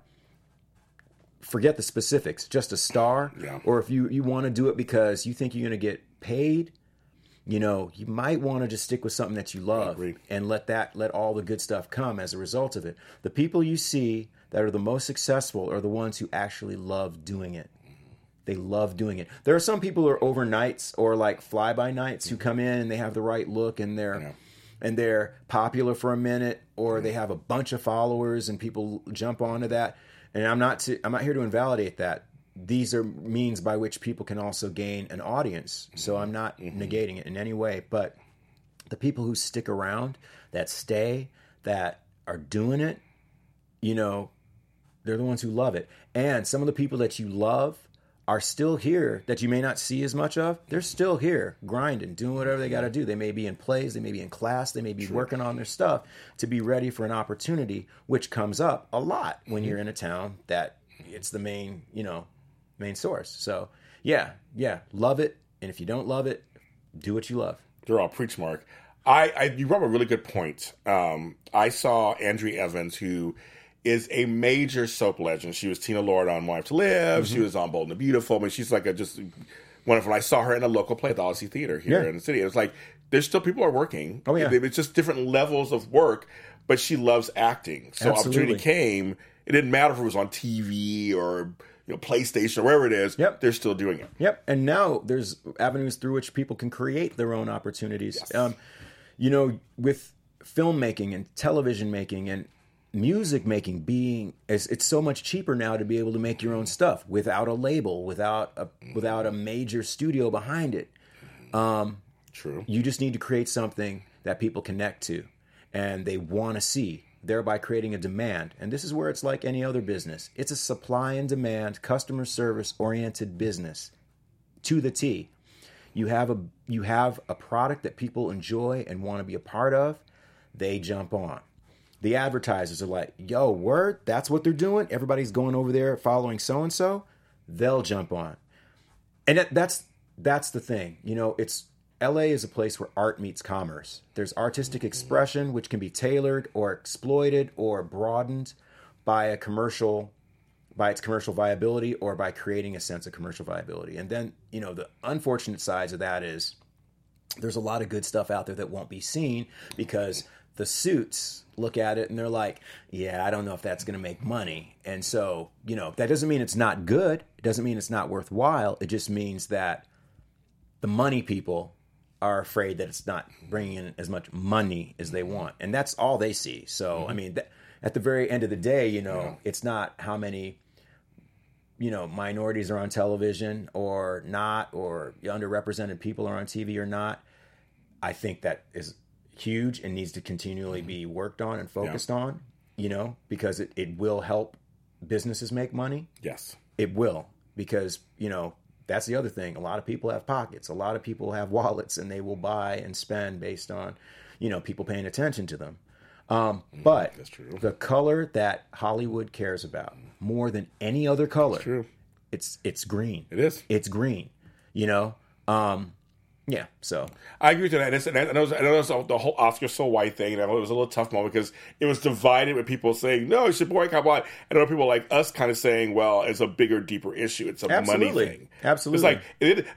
forget the specifics just a star.
Yeah.
or if you you want to do it because you think you're going to get paid you know you might want to just stick with something that you love and let that let all the good stuff come as a result of it. The people you see that are the most successful are the ones who actually love doing it. They love doing it. There are some people who are overnights or like fly by nights who mm-hmm. come in and they have the right look and they're
Yeah.
And they're popular for a minute or they have a bunch of followers and people jump onto that. And i'm not to, i'm not here to invalidate that. These are means by which people can also gain an audience. So i'm not mm-hmm. negating it in any way. But the people who stick around that stay that are doing it you know they're the ones who love it. And some of the people that you love are still here that you may not see as much of they're still here grinding doing whatever they got to do. They may be in plays they may be in class they may be working on their stuff to be ready for an opportunity which comes up a lot when you're in a town that it's the main you know main source. So yeah yeah love it. And if you don't love it do what you love.
They're all preach, Marc. I, I you brought up a really good point. Um, I saw Andrea Evans, who is a major soap legend. She was Tina Lord on Life to Live.
Mm-hmm.
She was on Bold and the Beautiful. I mean, she's like a just wonderful. I saw her in a local play at the Odyssey Theater here
Yeah.
in the city. It was like there's still people are working.
Oh, yeah.
it's just different levels of work. But she loves acting, so
Absolutely.
opportunity came. It didn't matter if it was on TV or you know PlayStation or wherever it is.
Yep.
they're still doing it.
Yep. And now there's avenues through which people can create their own opportunities. Um, you know, with filmmaking and television making and music making being it's, it's so much cheaper now to be able to make your own stuff without a label, without a without a major studio behind it.
um True.
You just need to create something that people connect to and they want to see, thereby creating a demand. And this is where it's like any other business it's a supply and demand, customer service oriented business to the T. You have a you have a product that people enjoy and want to be a part of, they jump on. The advertisers are like, "Yo, word, that's what they're doing. Everybody's going over there following so and so." They'll jump on. And that, that's that's the thing. You know it's la is a place where art meets commerce. There's artistic mm-hmm. expression which can be tailored or exploited or broadened by a commercial by its commercial viability or by creating a sense of commercial viability. And then you know the unfortunate sides of that is there's a lot of good stuff out there that won't be seen because the suits look at it and they're like, yeah, I don't know if that's going to make money. And so, you know, that doesn't mean it's not good. It doesn't mean it's not worthwhile. It just means that the money people are afraid that it's not bringing in as much money as they want. And that's all they see. So, I mm-hmm. mean, th- at the very end of the day, you know, it's not how many you know minorities are on television or not or underrepresented people are on TV or not I think that is huge and needs to continually be worked on and focused on you know because it, it will help businesses make money
Yes.
it will because you know that's the other thing a lot of people have pockets a lot of people have wallets and they will buy and spend based on you know people paying attention to them um, but
Mm, that's true.
the color that hollywood cares about more than any other color
True.
it's it's green
It is.
it's green you know um yeah so
I agree with that. And, it's, and I know, I know the whole Oscar so white thing, and I know it was a little tough moment because it was divided with people saying, no, it should boycott black. And other people like us kind of saying, well, it's a bigger, deeper issue. It's a
Absolutely.
money thing.
Absolutely.
It's like,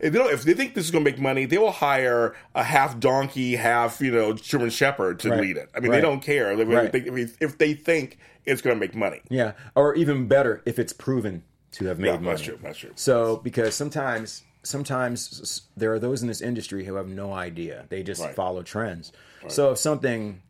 if, they if they think this is going to make money, they will hire a half donkey, half, you know, German Shepherd to
Right.
lead it. I mean,
Right.
they don't care if,
Right.
they, if, they- if they think it's going to make money.
yeah or even better if it's proven to have made
Yeah,
money
that's true. That's true.
So because sometimes sometimes there are those in this industry who have no idea. They just
Right.
follow trends. So if something,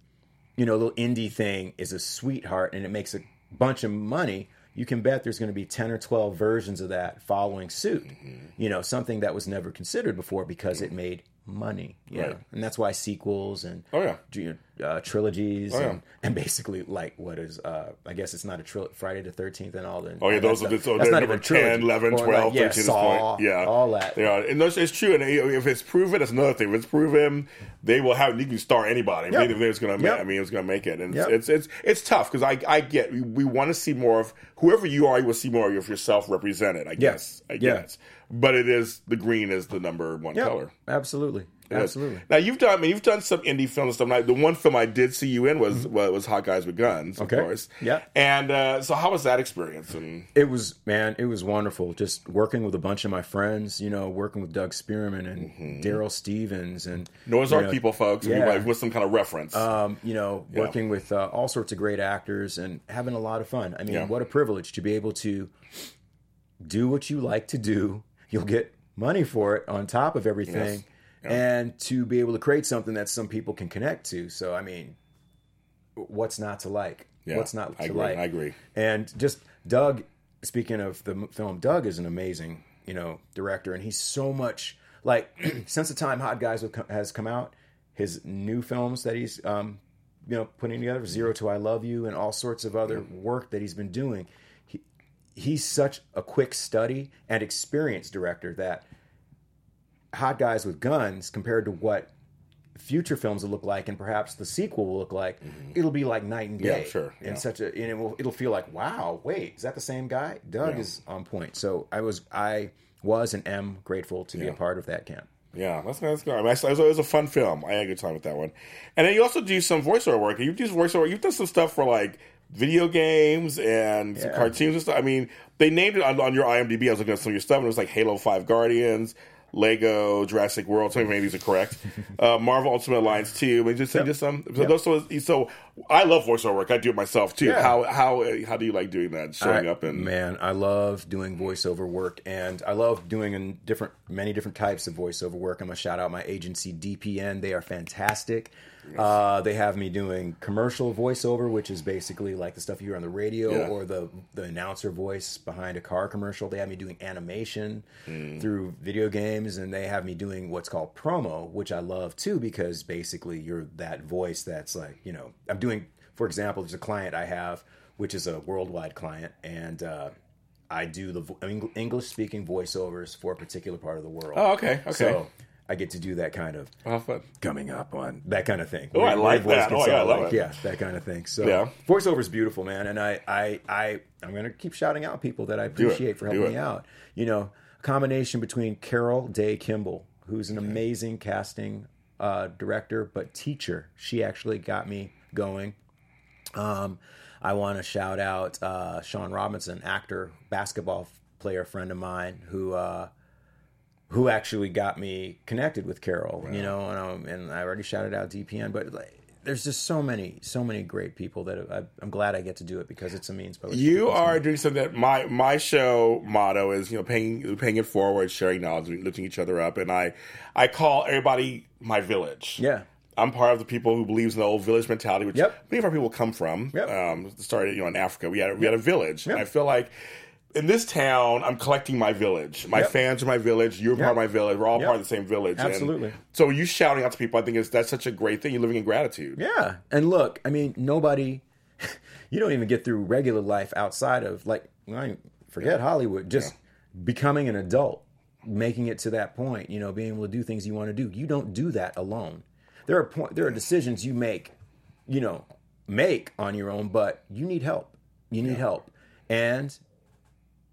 you know, a little indie thing is a sweetheart and it makes a bunch of money, you can bet there's going to be 10 or 12 versions of that following suit.
Mm-hmm.
You know, something that was never considered before because it made money. Yeah.
Right.
And that's why sequels and
Oh, yeah.
you know, uh, trilogies
Oh, yeah.
and, and basically like what is uh, I guess it's not a trilogy Friday the Thirteenth and all the
Oh yeah, those are the, so
that's not
number
even a trilogy.
10, 11, 12,
like, yeah,
13
Saw,
point. Yeah.
all that.
They are. And it's true. And if it's proven, that's another thing. If it's proven, they will have, you can star anybody.
Yep.
I mean, it's going to
Yep.
I mean, it's to make it. And
Yep.
it's, it's, it's, it's tough because I, I get, we, we want to see more of, whoever you are, you will see more of yourself represented, I guess. I
Yeah.
guess. But it is, the green is the number one color.
absolutely. Absolutely.
Now you've done. I mean, you've done some indie films and stuff. Now, the one film I did see you in was was, was Hot Guys with Guns, of
Mm-hmm. Okay.
course.
Yeah.
And uh, so, how was that experience? And
It was man, it was wonderful. Just working with a bunch of my friends, you know, working with Doug Spearman and Darryl Stephens and
Ark
know,
people, folks.
yeah.
Yeah. With some kind of reference.
um, you know,
Yeah.
working with uh, all sorts of great actors and having a lot of fun. I mean,
Yeah.
what a privilege to be able to do what you like to do. You'll get money for it on top of everything,
Yes.
And to be able to create something that some people can connect to. So, I mean, what's not to like?
Yeah,
what's not
I
to
agree,
like?
I agree.
And just Doug. Speaking of the film, Doug is an amazing, you know, director, and he's so much like since the time Hot Guys has come out, his new films that he's, um, you know, putting together, Zero to I Love You, and all sorts of other work that he's been doing. He, he's such a quick study and experienced director that Hot Guys with Guns compared to what future films will look like and perhaps the sequel will look like it'll be like night and
Mm-hmm. Yeah,
day
sure,
and
yeah.
such a and it will, it'll feel like wow wait is that the same guy doug
Yeah.
is on point so i was i was and am grateful to be a part of that camp
yeah, that's that's good. I mean, it was, it was a fun film. I had a good time with that one. And then you also do some voiceover work. You've do voiceover. You've done some stuff for like video games and
Yeah.
cartoons and stuff. I mean, they named it on, on your IMDb. I was looking at some of your stuff, and it was like Halo Five Guardians. Lego, Jurassic World. Tell me if these are correct. Uh, Marvel Ultimate Alliance two. I mean, just, just some. So, those, so, so I love voiceover work. I do it myself too.
Yeah.
How how how do you like doing that? Showing
I-
up and
man i love doing voiceover work and i love doing in different many different types of voiceover work i'm gonna shout out my agency dpn they are fantastic uh, they have me doing commercial voiceover which is basically like the stuff you hear on the radio
Yeah.
or the the announcer voice behind a car commercial they have me doing animation
Hmm.
through video games and they have me doing what's called promo which i love too because basically you're that voice that's like you know i'm doing for example there's a client i have which is a worldwide client and uh, i do the vo- english speaking voiceovers for a particular part of the world
Oh, okay, okay.
so i get to do that kind of
fun.
coming up on that kind of thing.
Oh, I like
voice
that. Oh, yeah, I love
like-
it.
Yeah, that kind of thing. So
Yeah.
voiceover is beautiful, man. And I, I, I, I'm gonna keep shouting out people that I appreciate for helping me out. You know, a combination between Carol Day Kimball, who's an amazing casting uh, director but teacher. She actually got me going. Um, I want to shout out uh, Sean Robinson, actor, basketball player friend of mine, who uh, who actually got me connected with Carol. You know, and, um, and I already shouted out DPN, but like, there's just so many, so many great people that I, I'm glad I get to do it because it's a means by which
You are doing something that my my show motto is, you know, paying paying it forward, sharing knowledge, lifting each other up, and I I call everybody my village.
Yeah.
I'm part of the people who believes in the old village mentality, which
Yep.
many of our people come from.
Yep.
Um, started, you know, in Africa. We had we had a village. And
Yep.
I feel like in this town, I'm collecting my village. My
Yep.
fans are my village. You're part of my village. We're all
Yep.
part of the same village. And
Absolutely.
so you shouting out to people, I think is that's such a great thing. You're living in gratitude.
Yeah. And look, I mean, nobody, you don't even get through regular life outside of, like, forget Hollywood, just becoming an adult, making it to that point, you know, being able to do things you want to do. You don't do that alone. There are point, there are decisions you make, you know, make on your own, but you need help. You need help. And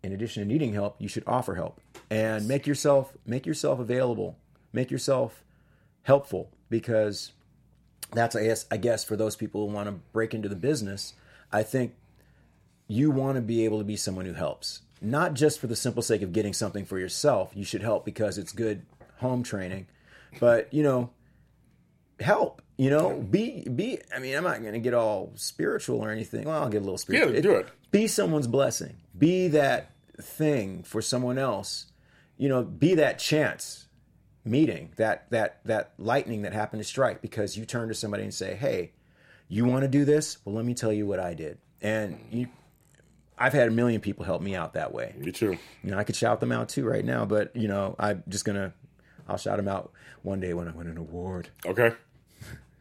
in addition to needing help, you should offer help and make yourself make yourself available, make yourself helpful because that's I guess I guess for those people who want to break into the business, I think you want to be able to be someone who helps. Not just for the simple sake of getting something for yourself. You should help because it's good home training. But, you know, help. You know, be be I mean, I'm not gonna get all spiritual or anything. Well, I'll get a little spiritual.
Yeah, do it.
Be someone's blessing. Be that thing for someone else. You know, be that chance meeting, that that that lightning that happened to strike because you turn to somebody and say, "Hey, you want to do this? Well, let me tell you what I did." And you, I've had a million people help me out that way.
Me too.
You know, I could shout them out too right now, but you know, I'm just gonna, I'll shout him out one day when I win an award.
Okay.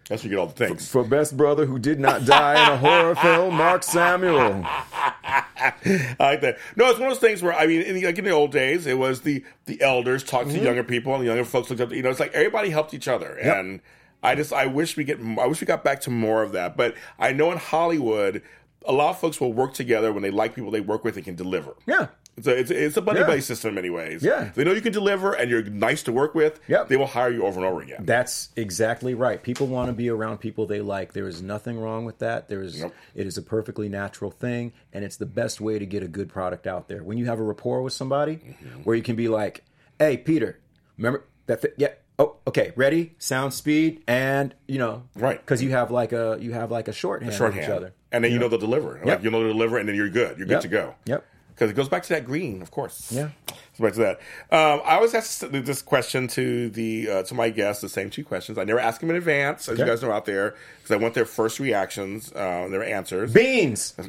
That's where you get all the things.
For best brother who did not die in a horror film, Marc Samuel.
I like that. No, it's one of those things where I mean, in the, like in the old days, it was the the elders talked
Mm-hmm.
to younger people, and the younger folks looked up. To, you know, it's like everybody helped each other, and I just I wish we get I wish we got back to more of that. But I know in Hollywood, a lot of folks will work together when they like people they work with and can deliver.
Yeah.
It's a, it's a, it's a buddy
Yeah.
buddy system in many ways.
Yeah.
If they know you can deliver and you're nice to work with.
Yep.
They will hire you over and over again.
That's exactly right. People want to be around people they like. There is nothing wrong with that. There is
Nope.
it is a perfectly natural thing and it's the best way to get a good product out there. When you have a rapport with somebody
Mm-hmm.
where you can be like, "Hey, Peter, remember that thi- yeah, oh, okay, ready? Sound speed and, you know,
Right.
cuz you have like a you have like a shorthand, with
shorthand.
each other.
And then you know they'll deliver. Like you know they'll deliver and then you're good. You're good to go.
Yep.
Because it goes back to that green, of course.
Yeah.
Goes back to that. Um, I always ask this question to the uh, to my guests, the same two questions. I never ask them in advance, as you guys know out there, because I want their first reactions, uh, their answers.
Beans.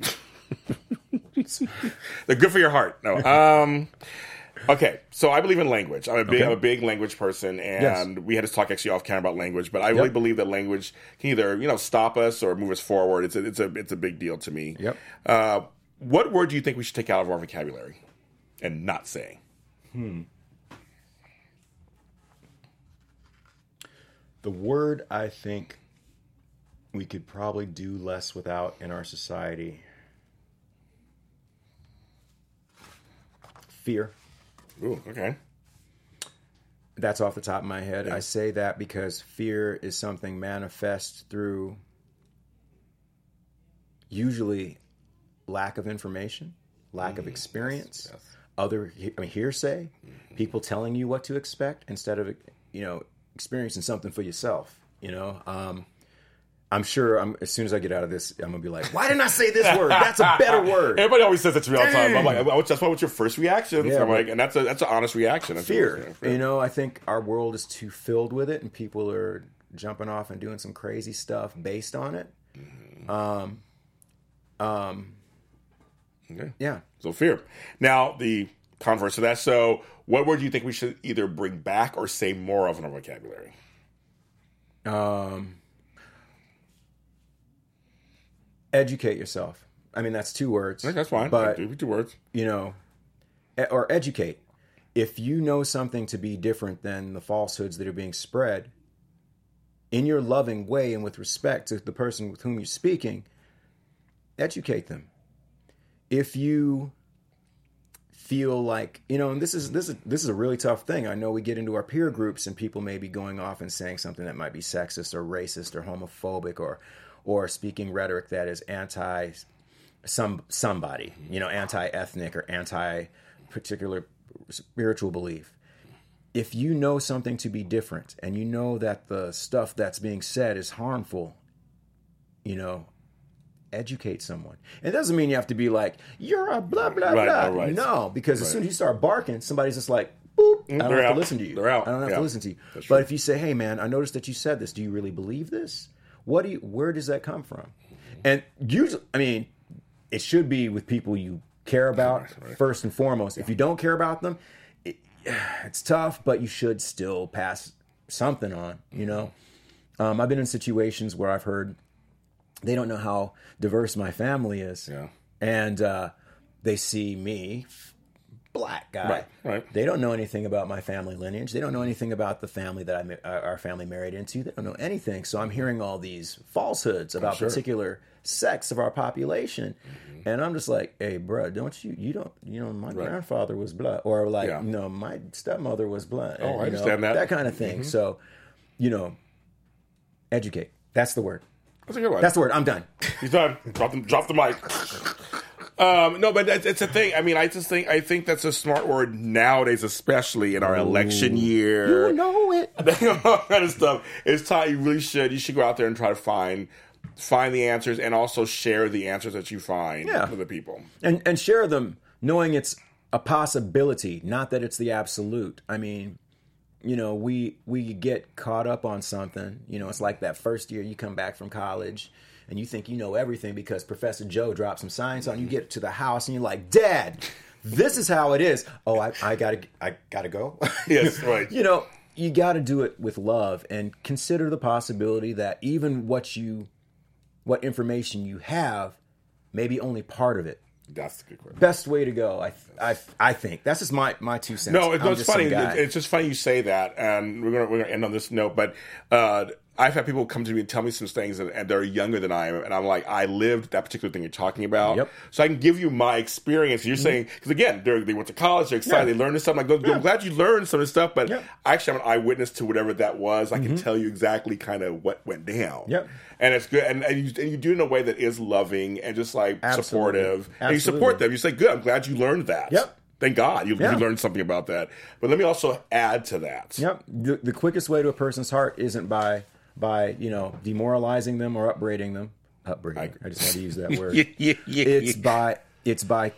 They're good for your heart. No. Um, okay, so I believe in language. I'm a big,
Okay.
I'm a big language person, and
Yes.
we had this talk actually off camera about language. But I really believe that language can either you know stop us or move us forward. It's a, it's a, it's a big deal to me.
Yep.
Uh, what word do you think we should take out of our vocabulary and not say? Hmm.
The word I think we could probably do less without in our society fear.
Ooh, okay.
That's off the top of my head. I say that because fear is something manifest through usually lack of information, lack of experience, other I mean, hearsay, people telling you what to expect instead of you know experiencing something for yourself. You know, um, I'm sure. I'm as soon as I get out of this, I'm gonna be like, "Why didn't I say this word? That's a better word."
Everybody always says that to me all the time. I'm like, "What's- that's why what's your first reaction?
Yeah,
I'm like, and that's a that's an honest reaction. That's
fear. You know, I think our world is too filled with it, and people are jumping off and doing some crazy stuff based on it. Um, um,
Okay.
yeah.
So fear. Now the converse of that. So what word do you think we should either bring back or say more of in our vocabulary?
Um, educate yourself. I mean, that's two words.
That's fine.
But
Two- two words.
you know, or educate. If you know something to be different than the falsehoods that are being spread, in your loving way and with respect to the person with whom you're speaking, educate them. If you feel like you know, and this is this is this is a really tough thing. I know we get into our peer groups and people may be going off and saying something that might be sexist or racist or homophobic or or speaking rhetoric that is anti some somebody, you know, anti-ethnic or anti-particular spiritual belief. If you know something to be different and you know that the stuff that's being said is harmful, you know, educate someone. It doesn't mean you have to be like, you're a blah blah
Right,
blah.
right, right.
No, because as soon as you start barking, somebody's just like, boop, I don't
they're
have
out.
to listen to you.
They're out.
I don't have
Yeah.
to listen to you.
That's
But
true.
if you say, "Hey, man, I noticed that you said this. Do you really believe this? What do you? Where does that come from?" And usually, I mean, it should be with people you care about first and foremost. If you don't care about them, it, it's tough, but you should still pass something on. You know, um, I've been in situations where I've heard they don't know how diverse my family is,
Yeah.
and uh, they see me black guy.
Right, right.
They don't know anything about my family lineage. They don't know anything about the family that I uh, our family married into. They don't know anything. So I'm hearing all these falsehoods about
sure.
particular sects of our population,
Mm-hmm.
and I'm just like, hey, bro, don't you you don't you know my grandfather was black, or like
Yeah.
you know my stepmother was black.
Oh, I
you know,
understand that. Mm-hmm.
that kind of thing. So, you know, educate. That's the word.
That's a good one.
That's the word. I'm done.
He's done. Drop the, drop the mic. Um, no, but it's, it's a thing. I mean, I just think I think that's a smart word nowadays, especially in our election year.
You know it.
all kind of stuff. It's time you really should. You should go out there and try to find find the answers and also share the answers that you find
Yeah.
with the people.
and and share them knowing it's a possibility not that it's the absolute i mean you know we we get caught up on something you know it's like that first year you come back from college and you think you know everything because professor joe dropped some science on you get to the house and you're like dad this is how it is. Oh i, I gotta i gotta go.
Yes, right.
you know you got to do it with love and consider the possibility that even what you what information you have may be only part of it
That's a good question.
best way to go i i, I think that's just my my two cents
No, it, no,
I'm
it's
just some
funny.
guy.
It- It's just funny you say that, and we're gonna we're gonna end on this note. But uh, I've had people come to me and tell me some things, and, and they're younger than I am, and I'm like, I lived that particular thing you're talking about.
Yep.
So I can give you my experience. You're mm-hmm. saying because again, they're, went to college, they're excited,
Yeah.
they learned this stuff. I'm like, I'm glad you learned some of this stuff, but
Yep.
actually, I'm an eyewitness to whatever that was. I can mm-hmm. tell you exactly kind of what went down.
Yep.
And it's good, and, and, you, and you do it in a way that is loving and just like
Absolutely.
supportive, and you support them. You say, "Good, I'm glad you learned that."
Yep.
Thank God you,
Yeah.
you learned something about that. But let me also add to that.
Yep. The, the quickest way to a person's heart isn't by by you know demoralizing them or upbraiding them. Upbraiding. I, just had to use that word.
Yeah, yeah, yeah,
it's
yeah.
by it's by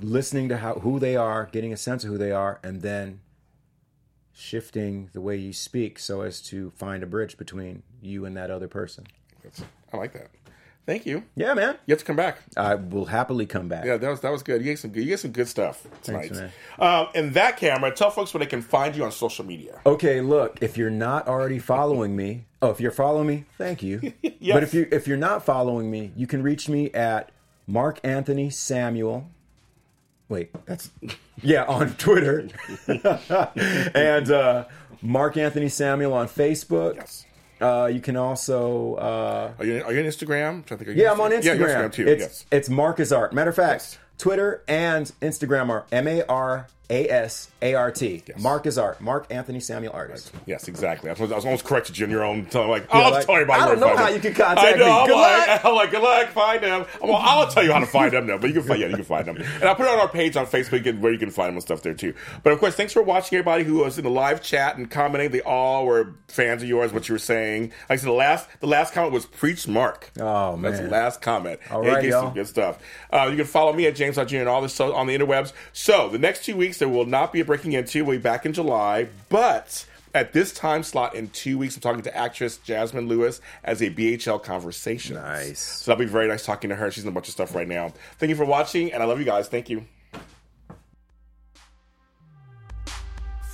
listening to how who they are, getting a sense of who they are, and then shifting the way you speak so as to find a bridge between you and that other person.
That's- I like that. Thank you.
Yeah, man.
You have to come back.
I will happily come back.
Yeah, that was that was good. You get some good. You gave some good stuff tonight.
Thanks.
Um, and that camera, tell folks where they can find you on social media.
Okay, look, if you're not already following me, oh, if you're following me, thank you. But if you if you're not following me, you can reach me at Marc Anthony Samuel. Wait, that's yeah on Twitter, and uh, Marc Anthony Samuel on Facebook.
Yes.
Uh, you can also uh,
Are you, are you on Instagram? I'm trying to think, are you
yeah, I'm on Instagram.
Yeah, Instagram too.
It's
yes.
it's Marcus Art. Matter of fact, Twitter and Instagram are M A R A S A R T.
Yes.
is Art. Marc Anthony Samuel Artist.
Yes, exactly. I was, I was almost corrected you in your own. I'm like, I'll
like,
tell you about
I don't know how
them.
you can contact
I know,
me.
I'm
Good
like. I'm like, good luck, find them. Well, I'll tell you how to find them, though. But you can find, yeah, you can find them, and I'll put it on our page on Facebook and where you can find them and stuff there too. But of course, thanks for watching, everybody who was in the live chat and commenting. They all were fans of yours. What you were saying. Like I said, the last the last comment was preach Marc.
Oh, man,
that's the last comment.
All right, y'all.
some good stuff. Uh, you can follow me at James Jr. and all this so on the interwebs. So the next two weeks there will not be a breaking into. We'll be back in July, but at this time slot in two weeks, I'm talking to actress Jasmine Lewis as a BHL conversation.
Nice.
So that'll be very nice talking to her. She's in a bunch of stuff right now. Thank you for watching, and I love you guys. Thank you.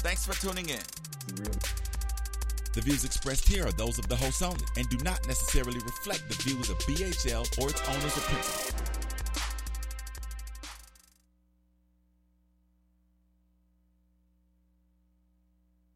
Thanks for tuning in. The views expressed here are those of the host only and do not necessarily reflect the views of BHL or its owners or principals.